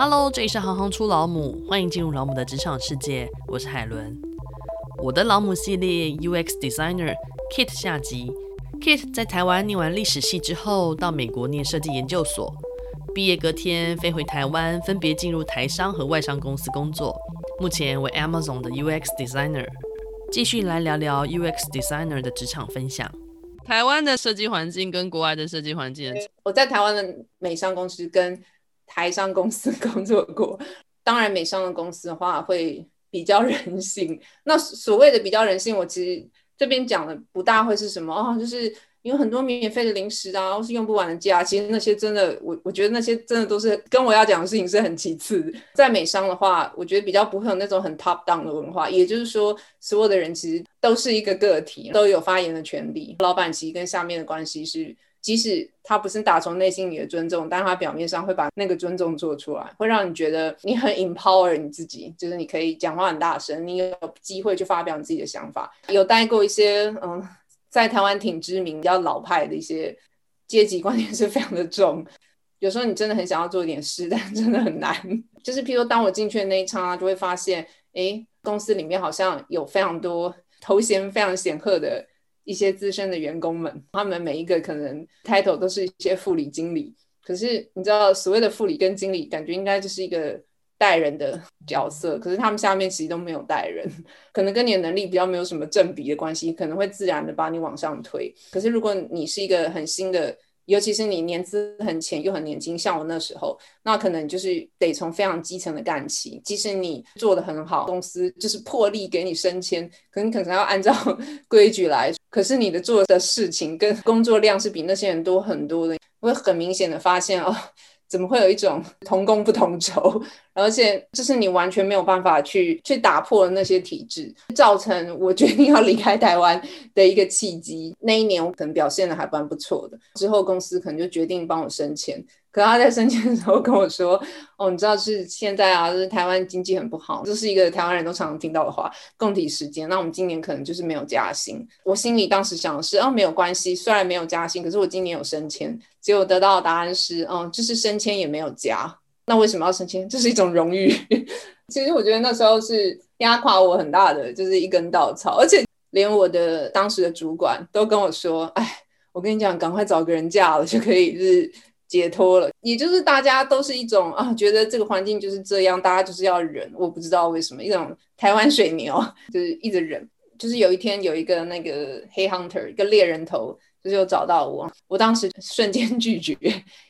Hello，这里是行行出老母，欢迎进入老母的职场世界。我是海伦。我的老母系列 UX Designer Kit 下集。Kit 在台湾念完历史系之后，到美国念设计研究所，毕业隔天飞回台湾，分别进入台商和外商公司工作。目前为 Amazon 的 UX Designer。继续来聊聊 UX Designer 的职场分享。台湾的设计环境跟国外的设计环境，我在台湾的美商公司跟台商公司 工作过。当然，美商的公司的话会比较人性。那所谓的比较人性，我其实这边讲的不大会是什么哦，就是。有很多免费的零食啊，或是用不完的假，其实那些真的，我我觉得那些真的都是跟我要讲的事情是很其次。在美商的话，我觉得比较不会有那种很 top down 的文化，也就是说，所有的人其实都是一个个体，都有发言的权利。老板其实跟下面的关系是，即使他不是打从内心里的尊重，但他表面上会把那个尊重做出来，会让你觉得你很 empower 你自己，就是你可以讲话很大声，你有机会去发表你自己的想法。有带过一些嗯。在台湾挺知名、比较老派的一些阶级观念是非常的重。有时候你真的很想要做一点事，但 真的很难。就是譬如说，当我进去的那一刹那，就会发现，哎，公司里面好像有非常多头衔非常显赫的一些资深的员工们，他们每一个可能 title 都是一些副理、经理。可是你知道，所谓的副理跟经理，感觉应该就是一个。带人的角色，可是他们下面其实都没有带人，可能跟你的能力比较没有什么正比的关系，可能会自然的把你往上推。可是如果你是一个很新的，尤其是你年资很浅又很年轻，像我那时候，那可能就是得从非常基层的干起。即使你做得很好，公司就是破例给你升迁，可能可能要按照 规矩来，可是你的做的事情跟工作量是比那些人多很多的，会很明显的发现哦。怎么会有一种 同工不同酬，而且就是你完全没有办法去去打破那些体制，造成我决定要离开台湾的一个契机。那一年我可能表现的还蛮不错的，之后公司可能就决定帮我升迁。可他在升迁的时候跟我说：“哦，你知道是现在啊，就是台湾经济很不好，这是一个台湾人都常常听到的话。共体时间，那我们今年可能就是没有加薪。我心里当时想的是，哦，没有关系，虽然没有加薪，可是我今年有升迁。结果得到的答案是，嗯，就是升迁也没有加。那为什么要升迁？这是一种荣誉。其实我觉得那时候是压垮我很大的，就是一根稻草。而且连我的当时的主管都跟我说：，哎，我跟你讲，赶快找个人嫁了就可以，就是。”解脱了，也就是大家都是一种啊，觉得这个环境就是这样，大家就是要忍。我不知道为什么，一种台湾水牛，就是一直忍。就是有一天有一个那个黑 hunter，一个猎人头，就是又找到我，我当时瞬间拒绝，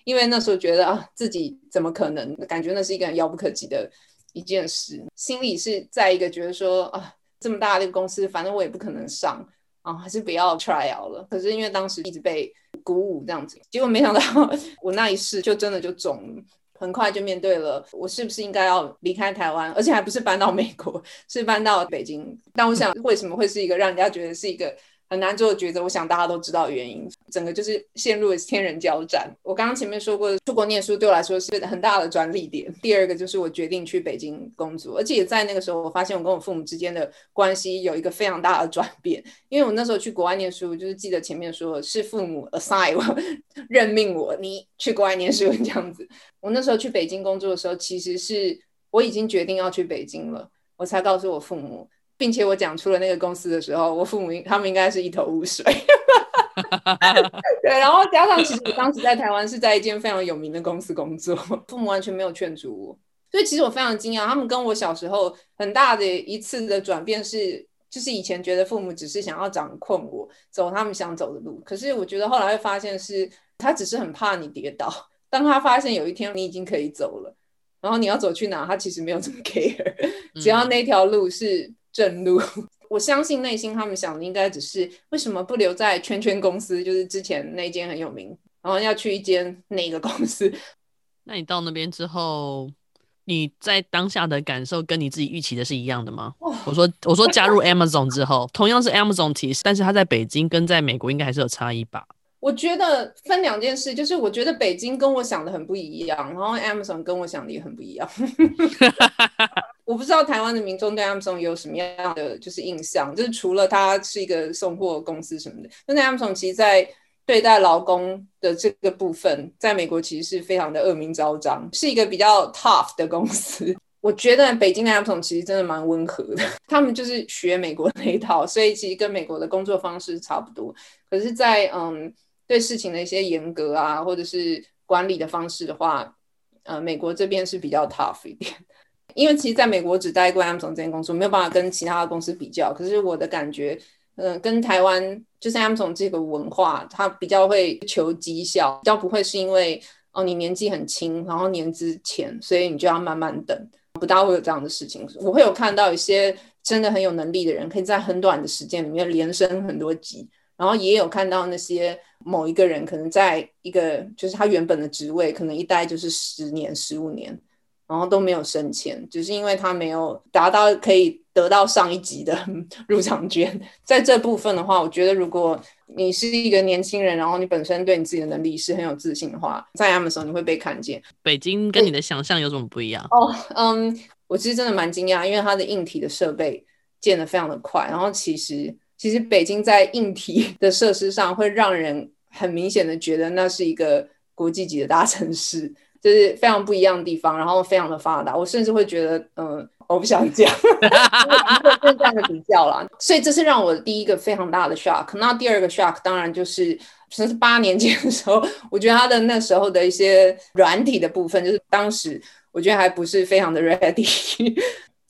因为那时候觉得啊，自己怎么可能？感觉那是一个遥不可及的一件事，心里是在一个觉得说啊，这么大的一个公司，反正我也不可能上。啊，还是不要 try 了。可是因为当时一直被鼓舞这样子，结果没想到我那一试就真的就中了，很快就面对了我是不是应该要离开台湾，而且还不是搬到美国，是搬到北京。但我想，为什么会是一个让人家觉得是一个？很难做的抉择，我想大家都知道原因，整个就是陷入了天人交战。我刚刚前面说过，出国念书对我来说是很大的专利点。第二个就是我决定去北京工作，而且在那个时候，我发现我跟我父母之间的关系有一个非常大的转变。因为我那时候去国外念书，就是记得前面说是父母 assign 我，任命我，你去国外念书这样子。我那时候去北京工作的时候，其实是我已经决定要去北京了，我才告诉我父母。并且我讲出了那个公司的时候，我父母他们应该是一头雾水。对，然后加上其实我当时在台湾是在一间非常有名的公司工作，父母完全没有劝阻我，所以其实我非常惊讶，他们跟我小时候很大的一次的转变是，就是以前觉得父母只是想要掌控我，走他们想走的路，可是我觉得后来会发现是，他只是很怕你跌倒。当他发现有一天你已经可以走了，然后你要走去哪，他其实没有这么 care，只要那条路是。正路，我相信内心他们想的应该只是为什么不留在圈圈公司，就是之前那间很有名，然后要去一间那个公司？那你到那边之后，你在当下的感受跟你自己预期的是一样的吗？哦、我说，我说加入 Amazon 之后，同样是 Amazon 提示，但是他在北京跟在美国应该还是有差异吧？我觉得分两件事，就是我觉得北京跟我想的很不一样，然后 Amazon 跟我想的也很不一样。我不知道台湾的民众对 Amazon 有什么样的就是印象，就是除了它是一个送货公司什么的，那 Amazon 其实在对待劳工的这个部分，在美国其实是非常的恶名昭彰，是一个比较 tough 的公司。我觉得北京的 Amazon 其实真的蛮温和的，他们就是学美国那一套，所以其实跟美国的工作方式差不多。可是在，在嗯对事情的一些严格啊，或者是管理的方式的话，呃，美国这边是比较 tough 一点。因为其实在美国只待过 Amazon 这间公司，没有办法跟其他的公司比较。可是我的感觉。嗯，跟台湾就是 Amazon 这个文化，它比较会求绩效，比较不会是因为哦你年纪很轻，然后年资浅，所以你就要慢慢等，不大会有这样的事情。我会有看到一些真的很有能力的人，可以在很短的时间里面连升很多级，然后也有看到那些某一个人可能在一个就是他原本的职位，可能一待就是十年、十五年。然后都没有升迁，只是因为他没有达到可以得到上一级的 入场券。在这部分的话，我觉得如果你是一个年轻人，然后你本身对你自己的能力是很有自信的话，在 Amazon 你会被看见。北京跟你的想象有什么不一样？哦，嗯，我其实真的蛮惊讶，因为它的硬体的设备建得非常的快，然后其实其实北京在硬体的设施上会让人很明显的觉得那是一个国际级的大城市。就是非常不一样的地方，然后非常的发达，我甚至会觉得，嗯，我不想讲，就这样的比较啦。所以这是让我第一个非常大的 shock。那第二个 shock 当然就是，其实八年前的时候，我觉得他的那时候的一些软体的部分，就是当时我觉得还不是非常的 ready。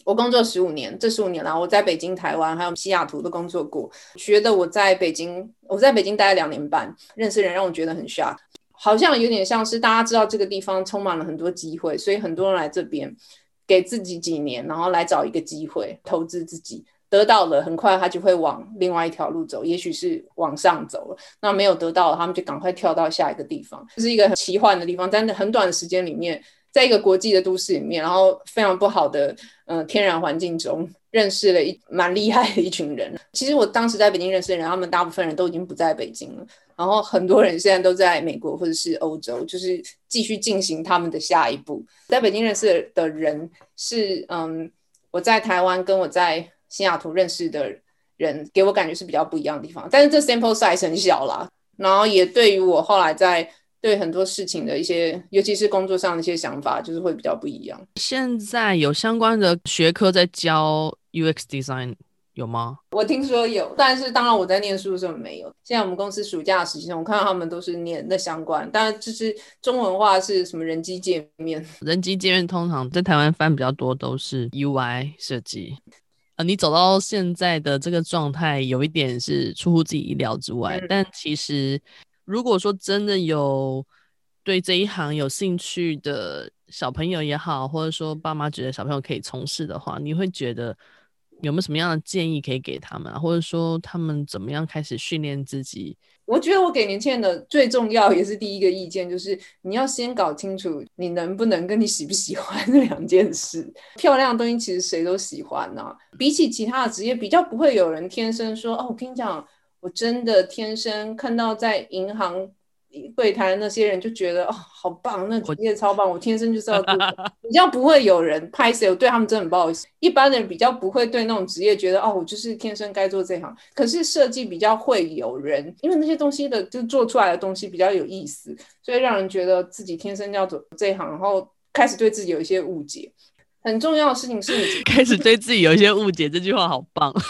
我工作十五年，这十五年来，我在北京、台湾还有西雅图都工作过，觉得我在北京，我在北京待了两年半，认识人让我觉得很 shock。好像有点像是大家知道这个地方充满了很多机会，所以很多人来这边给自己几年，然后来找一个机会投资自己，得到了很快他就会往另外一条路走，也许是往上走了。那没有得到，他们就赶快跳到下一个地方，这是一个很奇幻的地方，在很短的时间里面，在一个国际的都市里面，然后非常不好的嗯、天然环境中。认识了一蛮厉害的一群人。其实我当时在北京认识的人，他们大部分人都已经不在北京了。然后很多人现在都在美国或者是欧洲，就是继续进行他们的下一步。在北京认识的人是，嗯，我在台湾跟我在西雅图认识的人，给我感觉是比较不一样的地方。但是这 sample size 很小啦，然后也对于我后来在。对很多事情的一些，尤其是工作上的一些想法，就是会比较不一样。现在有相关的学科在教 UX design 有吗？我听说有，但是当然我在念书的时候没有。现在我们公司暑假实习生，我看到他们都是念那相关，但就是中文化是什么人机界面？人机界面通常在台湾翻比较多都是 UI 设计。呃，你走到现在的这个状态，有一点是出乎自己意料之外，嗯、但其实。如果说真的有对这一行有兴趣的小朋友也好，或者说爸妈觉得小朋友可以从事的话，你会觉得有没有什么样的建议可以给他们？或者说他们怎么样开始训练自己？我觉得我给年轻人的最重要也是第一个意见，就是你要先搞清楚你能不能跟你喜不喜欢这两件事。漂亮的东西其实谁都喜欢呐，比起其他的职业，比较不会有人天生说哦，我跟你讲。我真的天生看到在银行柜台的那些人就觉得哦，好棒，那职业超棒，我天生就是要做。比较不会有人拍谢，我对他们真的很不好意思。一般的人比较不会对那种职业觉得哦，我就是天生该做这行。可是设计比较会有人，因为那些东西的就做出来的东西比较有意思，所以让人觉得自己天生要走这一行，然后开始对自己有一些误解。很重要的事情是你开始对自己有一些误解，这句话好棒。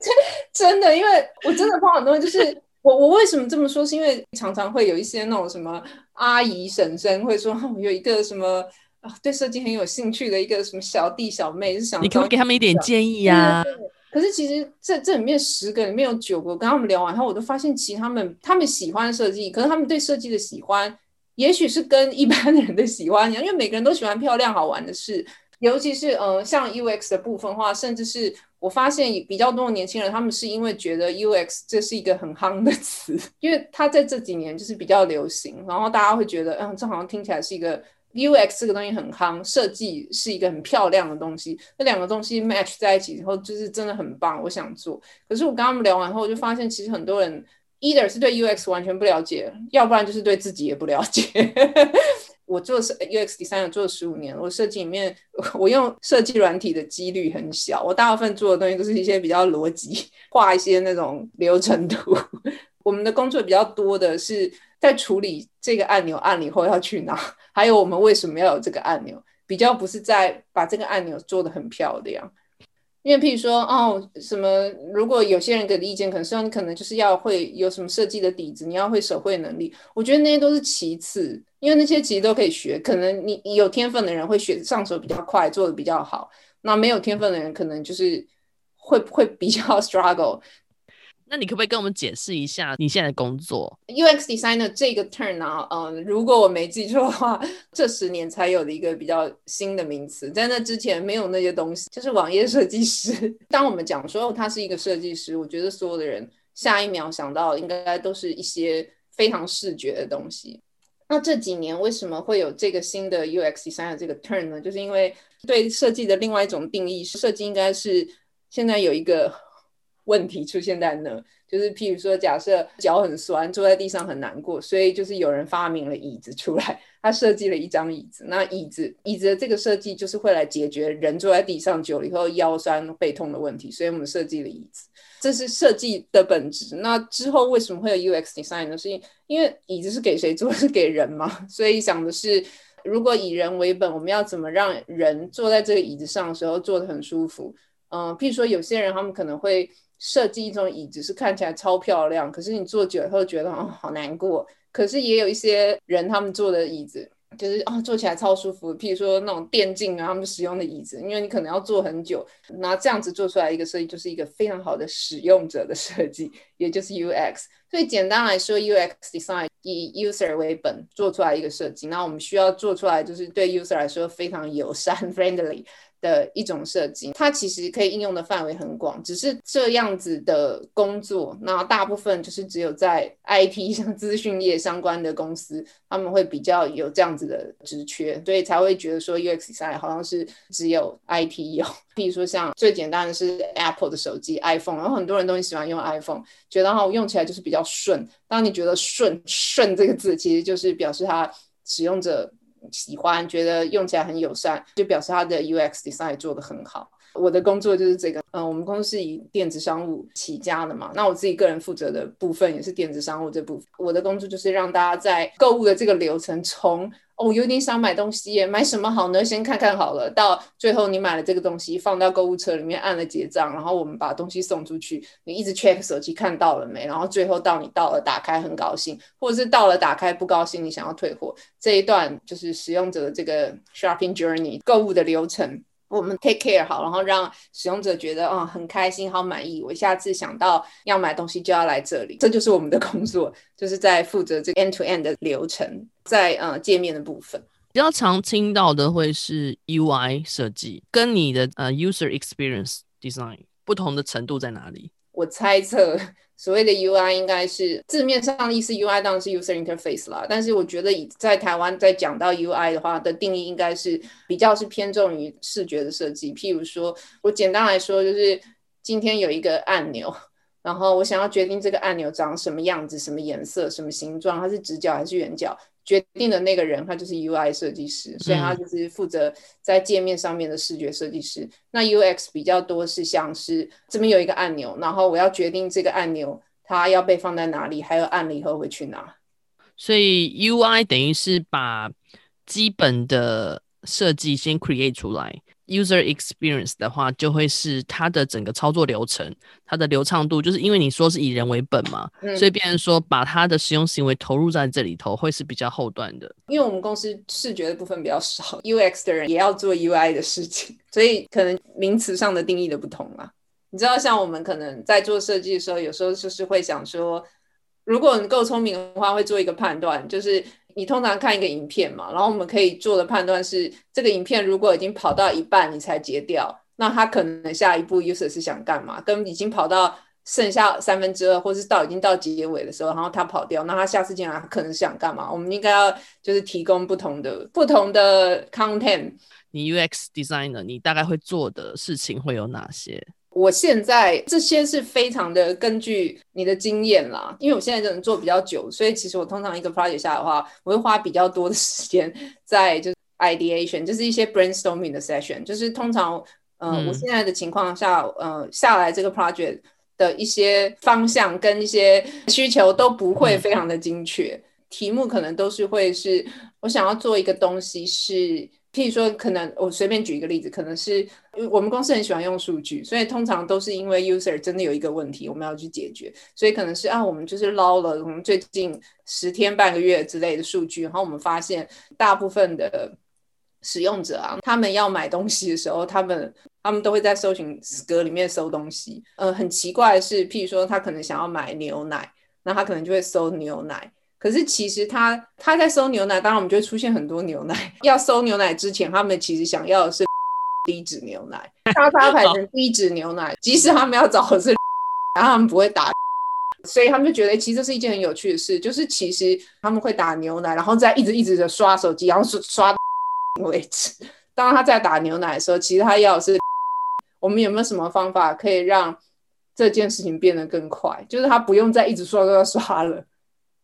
真的，因为我真的碰到很多人，就是我我为什么这么说？是因为常常会有一些那种什么阿姨婶婶会说，我有一个什么啊，对设计很有兴趣的一个什么小弟小妹，是想你可不可以给他们一点建议呀？可是其实这这里面十个里面有九个，跟他们聊完后，我都发现其实他们他们喜欢设计，可是他们对设计的喜欢，也许是跟一般人的喜欢一样，因为每个人都喜欢漂亮好玩的事。尤其是嗯、呃，像 UX 的部分话，甚至是我发现比较多的年轻人，他们是因为觉得 UX 这是一个很夯的词，因为它在这几年就是比较流行，然后大家会觉得，嗯，这好像听起来是一个 UX 这个东西很夯，设计是一个很漂亮的东西，这两个东西 match 在一起以后，就是真的很棒，我想做。可是我跟他们聊完后，我就发现其实很多人 either 是对 UX 完全不了解，要不然就是对自己也不了解。我做是 UX designer 做了十五年，我设计里面 我用设计软体的几率很小，我大部分做的东西都是一些比较逻辑，画一些那种流程图，我们的工作比较多的是在处理这个按钮按了以后要去哪，还有我们为什么要有这个按钮，比较不是在把这个按钮做的很漂亮。因为譬如说哦，什么如果有些人给的意见，可能说你可能就是要会有什么设计的底子，你要会手绘能力，我觉得那些都是其次，因为那些其实都可以学。可能你有天分的人会学上手比较快，做的比较好。那没有天分的人，可能就是会会比较 struggle。那你可不可以跟我们解释一下你现在的工作？UX designer 这个 term 啊，嗯，如果我没记错的话，这十年才有的一个比较新的名词，在那之前没有那些东西，就是网页设计师。当我们讲说他是一个设计师，我觉得所有的人下一秒想到应该都是一些非常视觉的东西。那这几年为什么会有这个新的 UX designer 这个 term 呢？就是因为对设计的另外一种定义是，设计应该是现在有一个。问题出现在那，就是譬如说，假设脚很酸，坐在地上很难过，所以就是有人发明了椅子出来，他设计了一张椅子。那椅子椅子的这个设计就是会来解决人坐在地上久了以后腰酸背痛的问题，所以我们设计了椅子，这是设计的本质。那之后为什么会有 UX design 呢？是因为椅子是给谁坐？是给人嘛？所以想的是，如果以人为本，我们要怎么让人坐在这个椅子上的时候坐得很舒服？嗯、譬如说有些人他们可能会。设计一种椅子是看起来超漂亮，可是你坐久了后觉得哦好难过。可是也有一些人他们坐的椅子就是哦坐起来超舒服，譬如说那种电竞啊他们使用的椅子，因为你可能要坐很久，那这样子做出来一个设计就是一个非常好的使用者的设计，也就是 UX。所以简单来说，UX design 以 user 为本做出来一个设计，那我们需要做出来就是对 user 来说非常友善 friendly。的一种设计，它其实可以应用的范围很广，只是这样子的工作，那大部分就是只有在 IT 像资讯业相关的公司，他们会比较有这样子的职缺，所以才会觉得说 UX design 好像是只有 IT 有。比如说像最简单的是 Apple 的手机 iPhone，然后很多人都很喜欢用 iPhone，觉得哈我用起来就是比较顺。当你觉得顺顺这个字，其实就是表示它使用者。喜欢，觉得用起来很友善，就表示他的 UX design 做得很好。我的工作就是这个，嗯，我们公司是以电子商务起家的嘛，那我自己个人负责的部分也是电子商务这部分。我的工作就是让大家在购物的这个流程，从哦有点想买东西耶，买什么好呢？先看看好了，到最后你买了这个东西，放到购物车里面按了结账，然后我们把东西送出去，你一直 check 手机看到了没？然后最后到你到了打开很高兴，或者是到了打开不高兴，你想要退货，这一段就是使用者的这个 shopping journey 购物的流程。我们 take care 好，然后让使用者觉得嗯很开心、好满意。我下次想到要买东西就要来这里，这就是我们的工作，就是在负责这个 end to end 的流程，在呃界面的部分。比较常听到的会是 UI 设计，跟你的呃 user experience design 不同的程度在哪里？我猜测。所谓的 UI 应该是字面上的意思，UI 当然是 user interface 啦。但是我觉得在台湾在讲到 UI 的话的定义，应该是比较是偏重于视觉的设计。譬如说，我简单来说就是今天有一个按钮，然后我想要决定这个按钮长什么样子、什么颜色、什么形状，它是直角还是圆角。决定的那个人，他就是 UI 设计师，所以他就是负责在界面上面的视觉设计师。嗯。那 UX 比较多是像是这边有一个按钮，然后我要决定这个按钮它要被放在哪里，还有按了以后会去哪。所以 UI 等于是把基本的设计先 create 出来。User experience 的话，就会是它的整个操作流程，它的流畅度，就是因为你说是以人为本嘛，嗯、所以变成说把它的使用行为投入在这里头，会是比较后段的。因为我们公司视觉的部分比较少，UX 的人也要做 UI 的事情，所以可能名词上的定义的不同啊。你知道，像我们可能在做设计的时候，有时候就是会想说，如果你够聪明的话，会做一个判断，就是。你通常看一个影片嘛，然后我们可以做的判断是，这个影片如果已经跑到一半你才截掉，那他可能下一步 user 是想干嘛？跟已经跑到剩下三分之二，或是到已经到结尾的时候，然后他跑掉，那他下次进来可能是想干嘛？我们应该要就是提供不同的不同的 content。你 UX designer，你大概会做的事情会有哪些？我现在这些是非常的根据你的经验啦，因为我现在就能做比较久，所以其实我通常一个 project 下的话，我会花比较多的 时间在就是 ideation，就是一些 brainstorming 的 session，就是通常，呃，嗯、我现在的情况下，呃，下来这个 project 的一些方向跟一些需求都不会非常的精确，嗯、题目可能都是会是我想要做一个东西是。譬如说，可能我随便举一个例子，可能是我们公司很喜欢用数据，所以通常都是因为 user 真的有一个问题，我们要去解决，所以可能是啊，我们就是捞了我们最近十天半个月之类的数据，然后我们发现大部分的使用者啊，他们要买东西的时候，他们他们都会在搜寻格里面搜东西，呃，很奇怪的是，譬如说他可能想要买牛奶，那他可能就会搜牛奶。可是其实他他在收牛奶，当然我们就会出现很多牛奶。要收牛奶之前，他们其实想要的是低脂牛奶，他他排成低脂牛奶。即使他们要找的是，然后他们不会打，所以他们就觉得其实这是一件很有趣的事，就是其实他们会打牛奶，然后再一直一直的刷手机，然后刷刷为止。当他在打牛奶的时候，其实他要的是我们有没有什么方法可以让这件事情变得更快？就是他不用再一直刷刷刷了。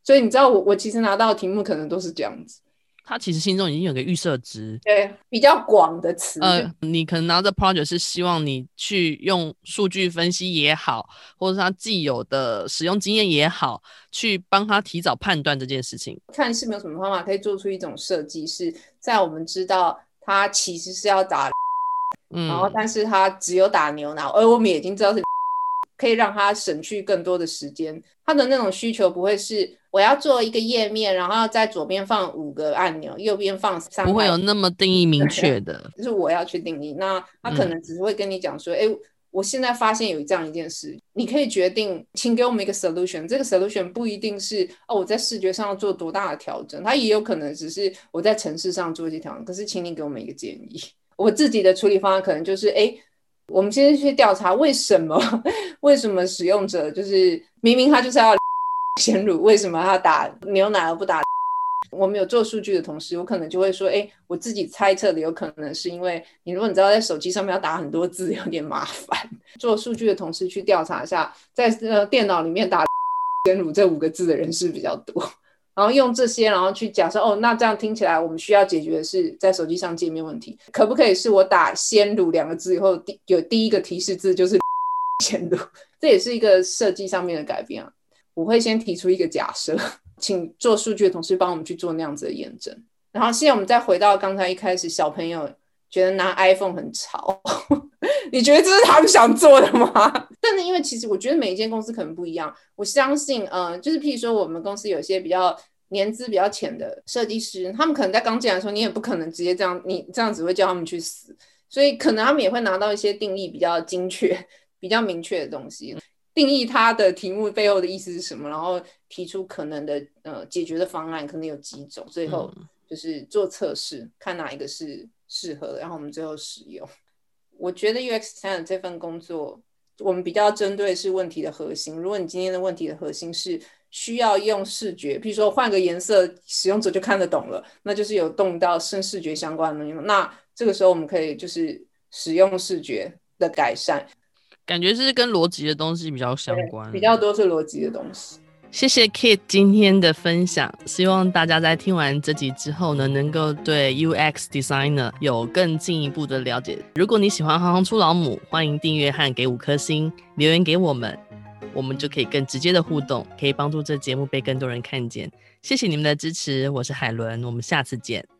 所以你知道我我其实拿到的题目可能都是这样子，他其实心中已经有个预设值，对，比较广的词。呃，你可能拿着 project 是希望你去用数据分析也好，或者是他既有的使用经验也好，去帮他提早判断这件事情。看是没有什么方法可以做出一种设计，是在我们知道他其实是要打，嗯，然后但是他只有打牛奶，而我们已经知道是。可以让他省去更多的时间，他的那种需求不会是我要做一个页面，然后要在左边放五个按钮，右边放三个，不会有那么定义明 确的，就是我要去定义。那他可能只是会跟你讲说，哎、嗯，我现在发现有这样一件事，你可以决定，请给我们一个 solution。这个 solution 不一定是哦，我在视觉上要做多大的调整，它也有可能只是我在城市上做一些调整。可是，请你给我们一个建议。我自己的处理方案可能就是，哎。我们先去调查为什么，为什么使用者就是明明他就是要 鲜乳，为什么他打牛奶而不打？我们有做数据的同时，我可能就会说，哎，我自己猜测的有可能是因为你如果你知道在手机上面要打很多字有点麻烦，做数据的同时去调查一下，在呃电脑里面打 鲜乳这五个字的人是比较多。然后用这些，然后去假设哦，那这样听起来，我们需要解决的是在手机上界面问题，可不可以是我打“鲜乳”两个字以后，第有第一个提示字就是“鲜乳”？这也是一个设计上面的改变啊。我会先提出一个假设，请做数据的同事帮我们去做那样子的验证。然后现在我们再回到刚才一开始，小朋友觉得拿 iPhone 很潮，你觉得这是他们想做的吗？但是因为其实我觉得每一间公司可能不一样，我相信，嗯、呃，就是譬如说我们公司有些比较年资比较浅的设计师，他们可能在刚进来的时候，你也不可能直接这样，你这样只会叫他们去死，所以可能他们也会拿到一些定义比较精确、比较明确的东西，定义他的题目背后的意思是什么，然后提出可能的呃解决的方案，可能有几种，最后就是做测试，看哪一个是适合的，然后我们最后使用。我觉得 UX designer 这份工作，我们比较针对是问题的核心。如果你今天的问题的核心是需要用视觉，比如说换个颜色，使用者就看得懂了，那就是有动到深视觉相关的内容。那这个时候我们可以就是使用视觉的改善，感觉是跟逻辑的东西比较相关，比较多是逻辑的东西。谢谢 Kit 今天的分享，希望大家在听完这集之后呢，能够对 UX Designer 有更进一步的了解。如果你喜欢行行出老母，欢迎订阅和给五颗星，留言给我们，我们就可以更直接的互动，可以帮助这节目被更多人看见。谢谢你们的支持，我是海伦，我们下次见。